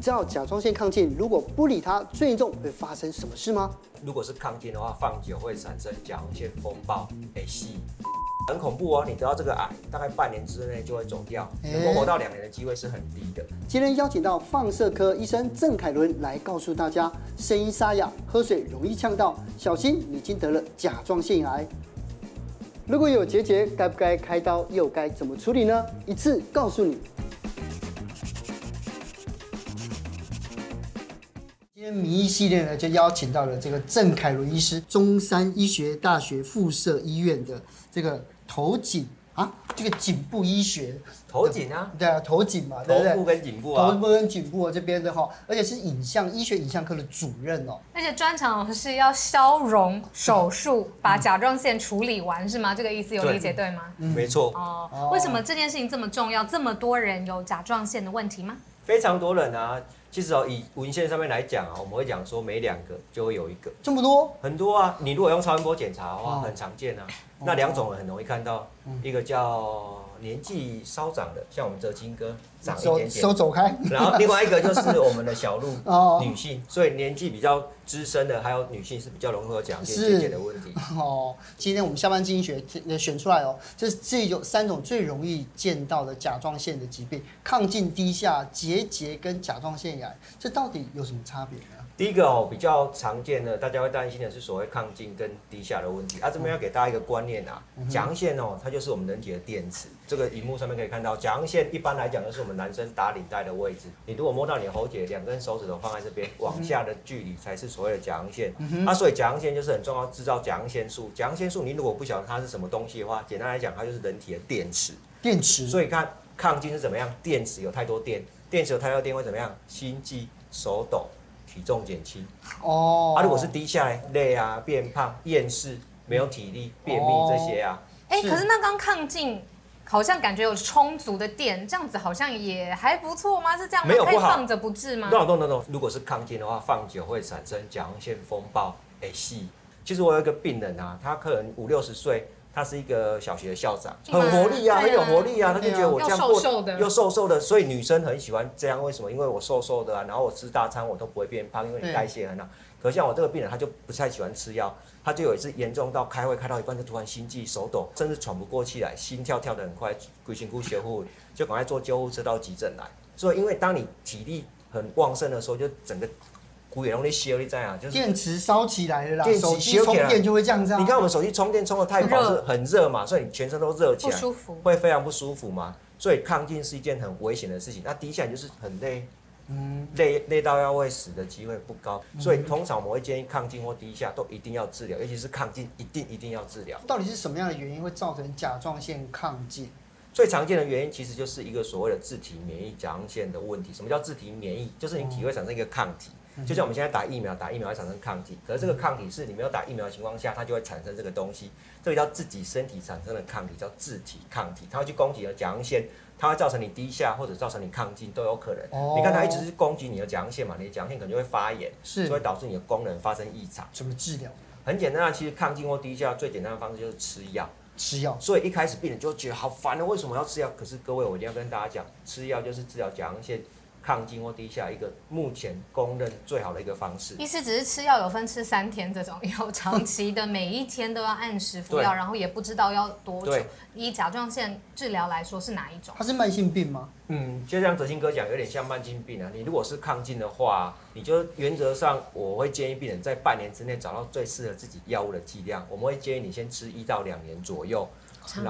你知道甲状腺亢进如果不理它，最终会发生什么事吗？如果是亢进的话，放久会产生甲状腺风暴，哎，是，很恐怖哦。你得到这个癌，大概半年之内就会走掉，能够活到两年的机会是很低的。今天邀请到放射科医生郑凯伦来告诉大家，声音沙哑，喝水容易呛到，小心你已经得了甲状腺癌。如果有结节，该不该开刀，又该怎么处理呢？一次告诉你。名医系列呢，就邀请到了这个郑凯伦医师，中山医学大学附设医院的这个头颈。啊，这个颈部医学，头颈啊，对啊，头颈嘛，对不对？头部跟颈部啊，头部跟颈部这边的哈，而且是影像医学影像科的主任哦，而且专长是要消融手术，把甲状腺处理完是吗？这个意思有理解对吗？嗯，没错。哦，为什么这件事情这么重要？这么多人有甲状腺的问题吗？非常多人啊。其实哦，以文献上面来讲啊，我们会讲说每两个就会有一个，这么多，很多啊。你如果用超音波检查的话，很常见啊。那两种很容易看到，一个叫年纪稍长的，像我们这金哥。长一点点，手走开。然后另外一个就是我们的小鹿 女性，所以年纪比较资深的，还有女性是比较容易有甲状腺结节的问题。哦，今天我们下班经济学选出来哦，这这有三种最容易见到的甲状腺的疾病：亢进、低下、结节跟甲状腺癌。这到底有什么差别呢？第一个哦，比较常见的，大家会担心的是所谓亢进跟低下的问题。啊，这边要给大家一个观念啊，甲状腺哦，它就是我们人体的电池。这个荧幕上面可以看到，甲状腺一般来讲就是我们男生打领带的位置。你如果摸到你的喉结，两根手指头放在这边，往下的距离才是所谓的甲状腺。啊，所以甲状腺就是很重要，制造甲状腺素。甲状腺素你如果不晓得它是什么东西的话，简单来讲，它就是人体的电池。电池。所以看抗进是怎么样，电池有太多电，电池有太多电会怎么样？心悸、手抖。体重减轻哦，啊，如果是低下来，累啊、变胖、厌世、没有体力、便秘这些啊，哎、欸，可是那刚抗进好像感觉有充足的电，这样子好像也还不错吗？是这样吗？没有不好，可以放着不治吗？no no no no，如果是抗菌的话，放久会产生甲状腺风暴。哎，是，其实我有一个病人啊，他可能五六十岁。他是一个小学的校长，很活力啊，很有活力啊。他就觉得我这样过又瘦瘦的，所以女生很喜欢这样。为什么？因为我瘦瘦的啊，然后我吃大餐我都不会变胖，因为你代谢很好。可像我这个病人，他就不太喜欢吃药，他就有一次严重到开会开到一半就突然心悸、手抖，甚至喘不过气来，心跳跳得很快，鬼辛苦学护就赶快坐救护车到急诊来。所以因为当你体力很旺盛的时候，就整个。骨也容易烧，你知啊？就是电池烧起来了啦，电池烧起来，充电就会这样子。你看我们手机充电充的太饱是很热嘛，所以你全身都热起来，不舒服，会非常不舒服嘛。所以亢进是一件很危险的事情。那低下来就是很累，嗯，累累到要会死的机会不高。所以通常我们会建议抗进或低下都一定要治疗，尤其是抗进一定一定要治疗。到底是什么样的原因会造成甲状腺亢进？最常见的原因其实就是一个所谓的自体免疫甲状腺的问题。什么叫自体免疫？就是你体会产生一个抗体。就像我们现在打疫苗，打疫苗会产生抗体，可是这个抗体是你没有打疫苗的情况下，它就会产生这个东西，这个叫自己身体产生的抗体，叫自体抗体，它会去攻击你的甲状腺，它会造成你低下或者造成你亢进都有可能。哦、你看它一直是攻击你的甲状腺嘛，你的甲状腺可能就会发炎，是，就会导致你的功能发生异常。怎么治疗？很简单啊，其实亢进或低下最简单的方式就是吃药。吃药。所以一开始病人就觉得好烦啊，为什么要吃药？可是各位，我一定要跟大家讲，吃药就是治疗甲状腺。亢进或低下，一个目前公认最好的一个方式。意思只是吃药有分吃三天这种，有长期的每一天都要按时服药，然后也不知道要多久。以甲状腺治疗来说是哪一种？它是慢性病吗？嗯，就像哲兴哥讲，有点像慢性病啊。你如果是抗进的话，你就原则上我会建议病人在半年之内找到最适合自己药物的剂量。我们会建议你先吃一到两年左右。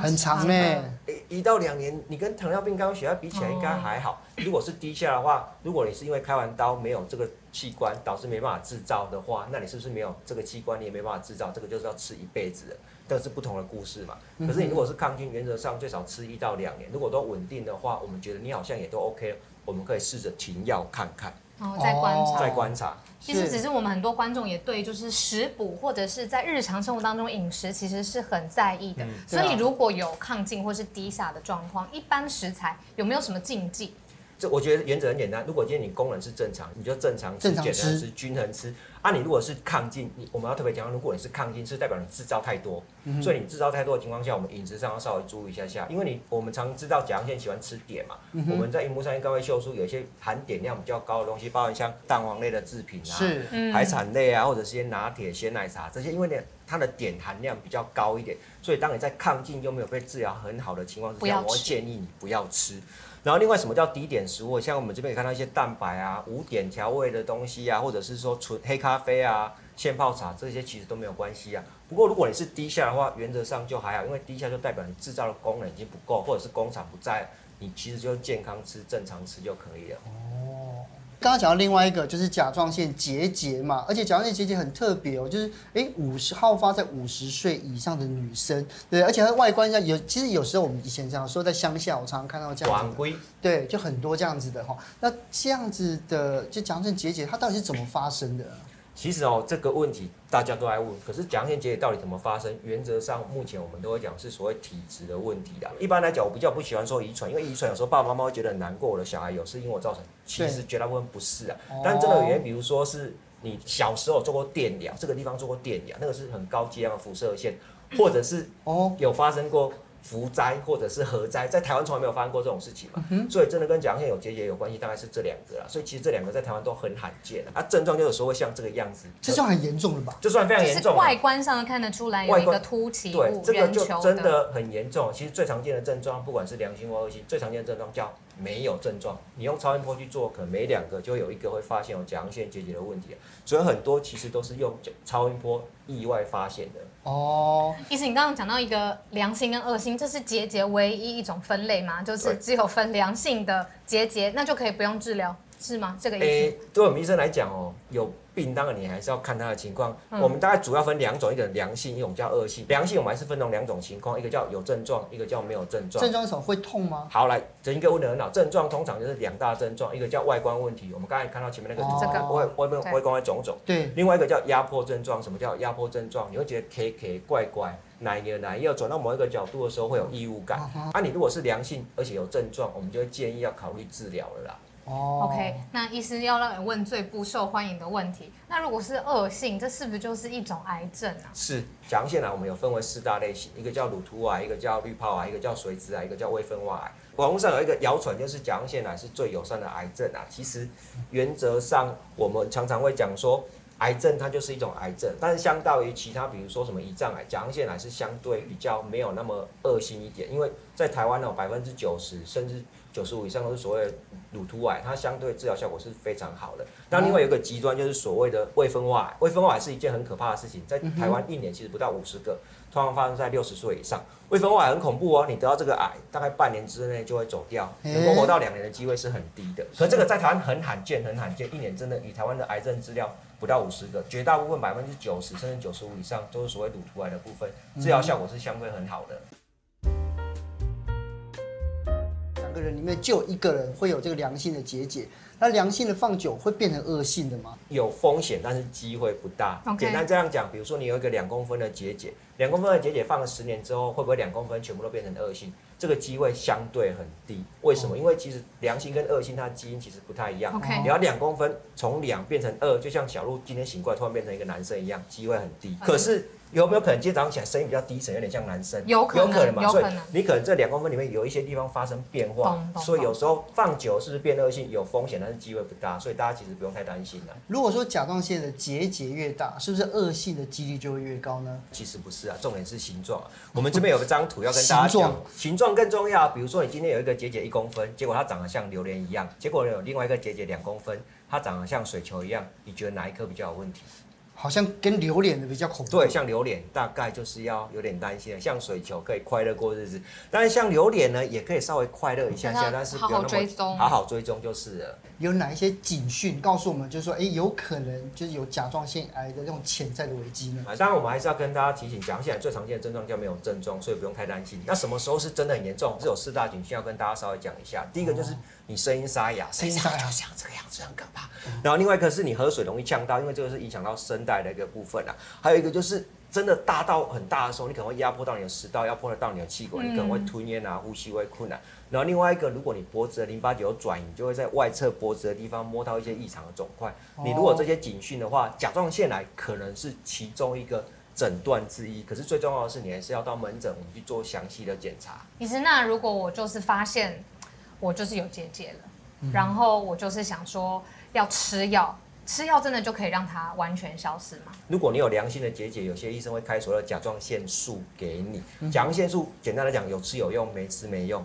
很长呢，一到两年，你跟糖尿病、高血压比起来应该还好。如果是低下的话，如果你是因为开完刀没有这个器官，导致没办法制造的话，那你是不是没有这个器官，你也没办法制造？这个就是要吃一辈子的，这是不同的故事嘛。可是你如果是抗菌，原则上最少吃一到两年，如果都稳定的话，我们觉得你好像也都 OK，我们可以试着停药看看。哦，再观察，再观察。其实只是我们很多观众也对，就是食补或者是在日常生活当中饮食，其实是很在意的。所以如果有亢进或是低下的状况，一般食材有没有什么禁忌？这我觉得原则很简单，如果今天你功能是正常，你就正常吃、正常吃简单吃、均衡吃。啊，你如果是抗进，你我们要特别讲，如果你是抗进，是代表你制造太多，嗯、所以你制造太多的情况下，我们饮食上要稍微注意一下下，因为你我们常知道甲状腺喜欢吃碘嘛，嗯、我们在荧幕上应该会秀出有一些含碘量比较高的东西，包含像蛋黄类的制品啊，是海产类啊，或者是些拿铁、鲜奶茶这些，因为呢它的碘含量比较高一点，所以当你在抗进又没有被治疗很好的情况之下，我会建议你不要吃。然后另外什么叫低碘食物？像我们这边也看到一些蛋白啊、无碘调味的东西啊，或者是说纯黑咖啡啊。现泡茶这些其实都没有关系啊。不过如果你是低下的话，原则上就还好，因为低下就代表你制造的功能已经不够，或者是工厂不在，你其实就健康吃、正常吃就可以了。哦，刚刚讲到另外一个就是甲状腺结节嘛，而且甲状腺结节很特别哦，就是诶五十好发在五十岁以上的女生，对，而且它外观上有，其实有时候我们以前这样说，在乡下我常常看到这样子，对，就很多这样子的哈。那这样子的就甲状腺结节，它到底是怎么发生的？其实哦，这个问题大家都在问，可是甲状腺结节到底怎么发生？原则上，目前我们都会讲是所谓体质的问题的。一般来讲，我比较不喜欢说遗传，因为遗传有时候爸爸妈妈会觉得很难过，我的小孩有是因为我造成，其实绝大部分不是啊。但真的原因，比如说是你小时候做过电疗，这个地方做过电疗，那个是很高剂量的辐射线，或者是哦有发生过。福灾或者是核灾，在台湾从来没有发生过这种事情嘛，嗯、所以真的跟甲状腺有结节有关系，大概是这两个啦。所以其实这两个在台湾都很罕见啊，症状就有时候会像这个样子，这算很严重了吧？这算非常严重。外观上看得出来有一个凸起物，对，这个就真的很严重。其实最常见的症状，不管是良性或恶性，最常见的症状叫没有症状。你用超音波去做，可能每两个就有一个会发现有甲状腺结节的问题。所以很多其实都是用超音波意外发现的。哦，医师，你刚刚讲到一个良性跟恶性，这是结节唯一一种分类吗？就是只有分良性的结节，那就可以不用治疗，是吗？这个意思？欸，对我们医生来讲哦，有。病当然你还是要看他的情况。嗯、我们大概主要分两种，一种良性，一种叫恶性。良性我们还是分成两种情况，一个叫有症状，一个叫没有症状。症状是什么？会痛吗？好，来，整一个问得很好。症状通常就是两大症状，一个叫外观问题，我们刚才看到前面那个这个外外外外观会肿肿。对。另外一个叫压迫症状，什么叫压迫症状？你会觉得 K K 怪怪，奶油奶要转到某一个角度的时候会有异物感。嗯、啊，你如果是良性而且有症状，我们就会建议要考虑治疗了啦。哦，OK，那医师要让你问最不受欢迎的问题。那如果是恶性，这是不是就是一种癌症啊？是，甲状腺癌我们有分为四大类型，一个叫乳突癌，一个叫滤泡癌，一个叫髓质癌，一个叫未分化癌。网络上有一个谣传，就是甲状腺癌是最友善的癌症啊。其实原则上，我们常常会讲说，癌症它就是一种癌症，但是相较于其他，比如说什么胰脏癌，甲状腺癌是相对比较没有那么恶性一点，因为在台湾呢，百分之九十甚至。九十五以上都是所谓的乳突癌，它相对治疗效果是非常好的。那另外有一个极端就是所谓的未分化癌，未分化癌是一件很可怕的事情，在台湾一年其实不到五十个，通常发生在六十岁以上。未分化癌很恐怖哦，你得到这个癌，大概半年之内就会走掉，能够活到两年的机会是很低的。可这个在台湾很罕见，很罕见，一年真的以台湾的癌症资料不到五十个，绝大部分百分之九十甚至九十五以上都是所谓乳突癌的部分，治疗效果是相对很好的。人里面就有一个人会有这个良性的结节，那良性的放久会变成恶性的吗？有风险，但是机会不大。简单这样讲，比如说你有一个两公分的结节，两公分的结节放了十年之后，会不会两公分全部都变成恶性？这个机会相对很低。为什么？因为其实良性跟恶性它的基因其实不太一样。Okay. 你要两公分从两变成二，就像小鹿今天醒过来突然变成一个男生一样，机会很低。可是。有没有可能今天早上起来声音比较低沉，有点像男生？有可能，有可能嘛？所以你可能这两公分里面有一些地方发生变化，所以有时候放久是不是变恶性有风险，但是机会不大，所以大家其实不用太担心了。如果说甲状腺的结节越大，是不是恶性的几率就会越高呢？其实不是啊，重点是形状。我们这边有个张图要跟大家讲，形状更重要。比如说你今天有一个结节一公分，结果它长得像榴莲一样，结果有另外一个结节两公分，它长得像水球一样，你觉得哪一颗比较有问题？好像跟榴莲的比较恐怖。对，像榴莲大概就是要有点担心，像水球可以快乐过日子，但是像榴莲呢，也可以稍微快乐一下下，但是不要那么好好追踪，好好追踪就是了。有哪一些警讯告诉我们，就是说，哎，有可能就是有甲状腺癌的这种潜在的危机呢？当然，我们还是要跟大家提醒，甲状腺癌最常见的症状叫没有症状，所以不用太担心。那什么时候是真的很严重？是有四大警讯要跟大家稍微讲一下。第一个就是你声音沙哑，声音沙哑就像这个样子，很可怕。然后另外一个是你喝水容易呛到，因为这个是影响到声带的一个部分啊。还有一个就是真的大到很大的时候，你可能会压迫到你的食道，压迫得到你的气管，你可能会吞咽啊，呼吸会困难。然后另外一个，如果你脖子的淋巴结有转移，就会在外侧脖子的地方摸到一些异常的肿块。哦、你如果这些警讯的话，甲状腺癌可能是其中一个诊断之一。可是最重要的是，你还是要到门诊，我们去做详细的检查。其实，那如果我就是发现我就是有结节了，嗯、然后我就是想说要吃药，吃药真的就可以让它完全消失吗？如果你有良性的结节，有些医生会开所谓的甲状腺素给你。甲状腺素简单来讲，有吃有用，没吃没用。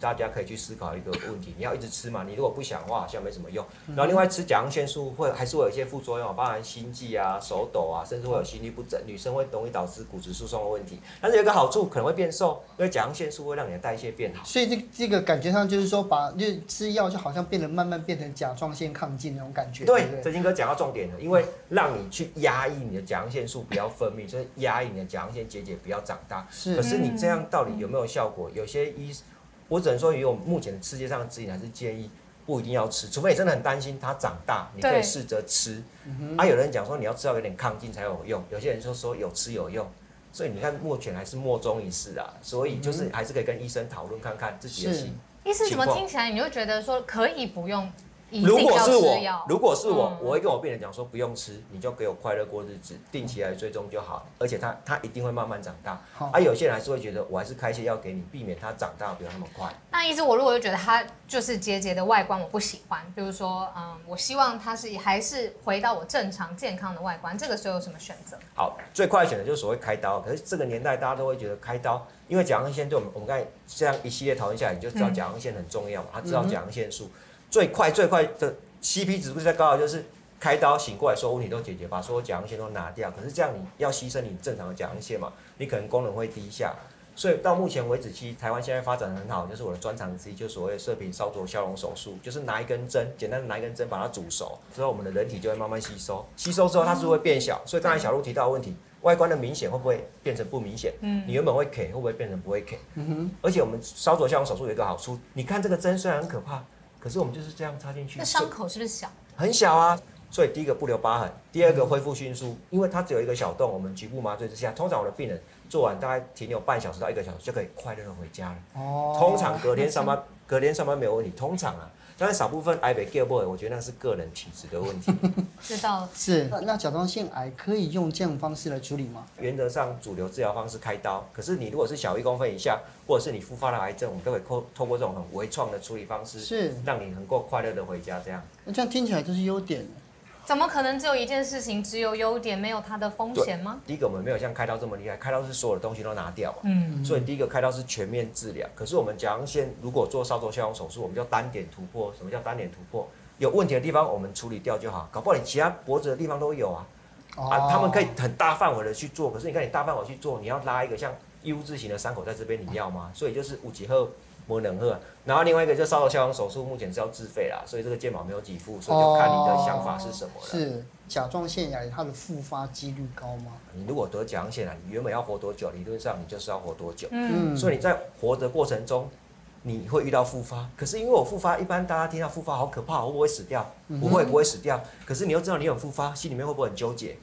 大家可以去思考一个问题：你要一直吃嘛？你如果不想的话，好像没什么用。然后另外吃甲状腺素会还是会有一些副作用，包含心悸啊、手抖啊，甚至会有心律不整。女生会容易导致骨质疏松的问题。但是有个好处，可能会变瘦，因为甲状腺素会让你的代谢变好。所以这这个感觉上就是说，把就是吃药就好像变得慢慢变成甲状腺亢进那种感觉。对，曾经哥讲到重点了，因为让你去压抑你的甲状腺素不要分泌，就是压抑你的甲状腺结节不要长大。是。可是你这样到底有没有效果？有些医我只能说，以我目前世界上的指引还是建议不一定要吃，除非你真的很担心它长大，你可以试着吃。对啊，有人讲说你要吃到有点抗劲才有用，有些人就说有吃有用，所以你看目前还是莫衷一是啊。所以就是还是可以跟医生讨论看看自己的心。医生怎么听起来你就觉得说可以不用？如果是我，如果是我，我会跟我病人讲说，不用吃，你就给我快乐过日子，定期来追踪就好。而且他他一定会慢慢长大。好，而有些人还是会觉得，我还是开些药给你，避免他长大不要那么快。那意思我如果就觉得他就是结节的外观我不喜欢，比如说嗯，我希望他是还是回到我正常健康的外观，这个时候有什么选择？好，最快的选择就是所谓开刀。可是这个年代大家都会觉得开刀，因为甲状腺对我们我们刚才这样一系列讨论下来，你就知道甲状腺很重要嘛，他知道甲状腺素最快最快的。CP 值不是在高的，就是开刀醒过来，所有问题都解决，把所有甲状腺都拿掉。可是这样你要牺牲你正常的甲状腺嘛？你可能功能会低下。所以到目前为止，其实台湾现在发展很好，就是我的专长之一，就是所谓射频烧灼消融手术，就是拿一根针，简单的拿一根针把它煮熟之后，我们的人体就会慢慢吸收。吸收之后它是会变小。所以刚才小鹿提到的问题，外观的明显会不会变成不明显？嗯，你原本会 K 会不会变成不会 K？嗯哼。而且我们烧灼消融手术有一个好处，你看这个针虽然很可怕。可是我们就是这样插进去，那伤口是不是小？很小啊，所以第一个不留疤痕，第二个恢复迅速，因为它只有一个小洞，我们局部麻醉之下，通常我的病人做完大概停留半小时到一个小时就可以快乐的回家了。哦，通常隔天上班，隔天上班没有问题，通常啊。但是少部分癌被 g i l boy，我觉得那是个人体质的问题。知道。是。那那甲状腺癌可以用这样方式来处理吗？原则上，主流治疗方式开刀。可是你如果是小一公分以下，或者是你复发的癌症，我们都可以透透过这种很微创的处理方式，是让你能够快乐的回家。这样。那这样听起来就是优点。怎么可能只有一件事情，只有优点没有它的风险吗？第一个，我们没有像开刀这么厉害，开刀是所有的东西都拿掉，嗯，所以第一个开刀是全面治疗。可是我们甲状腺如果做烧灼消融手术，我们叫单点突破。什么叫单点突破？有问题的地方我们处理掉就好，搞不好你其他脖子的地方都有啊，哦、啊，他们可以很大范围的去做。可是你看你大范围去做，你要拉一个像 U 字形的伤口在这边，你要吗？所以就是五级后。不能喝，然后另外一个就烧了消融手术，目前是要自费啦，所以这个健保没有给付，所以就看你的想法是什么了。是甲状腺癌它的复发几率高吗？你如果得甲状腺癌，你原本要活多久？理论上你就是要活多久？嗯，所以你在活的过程中，你会遇到复发。可是因为我复发，一般大家听到复发好可怕，会不会死掉？不会，不会死掉。可是你又知道你有复发，心里面会不会很纠结？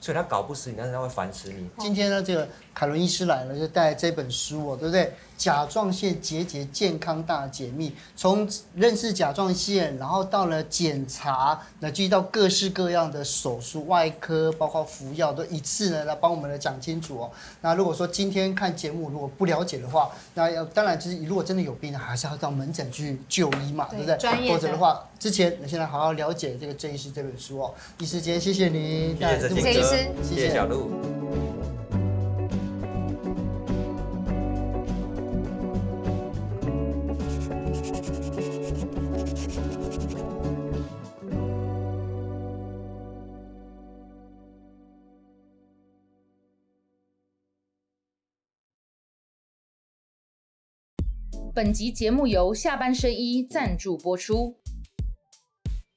所以他搞不死你，但是他会烦死你。今天呢，这个凯伦医师来了，就带来这本书哦，对不对？甲状腺结节健康大解密，从认识甲状腺，然后到了检查，那至于到各式各样的手术、外科，包括服药，都一次呢来帮我们来讲清楚哦。那如果说今天看节目如果不了解的话，那要当然就是如果真的有病呢，还是要到门诊去就医嘛，对，对不对？专业的。或者的话，之前你现在好好了解这个郑医师这本书哦。医师今天谢谢您，谢谢郑医师，谢谢小路。本集节目由下半身衣赞助播出。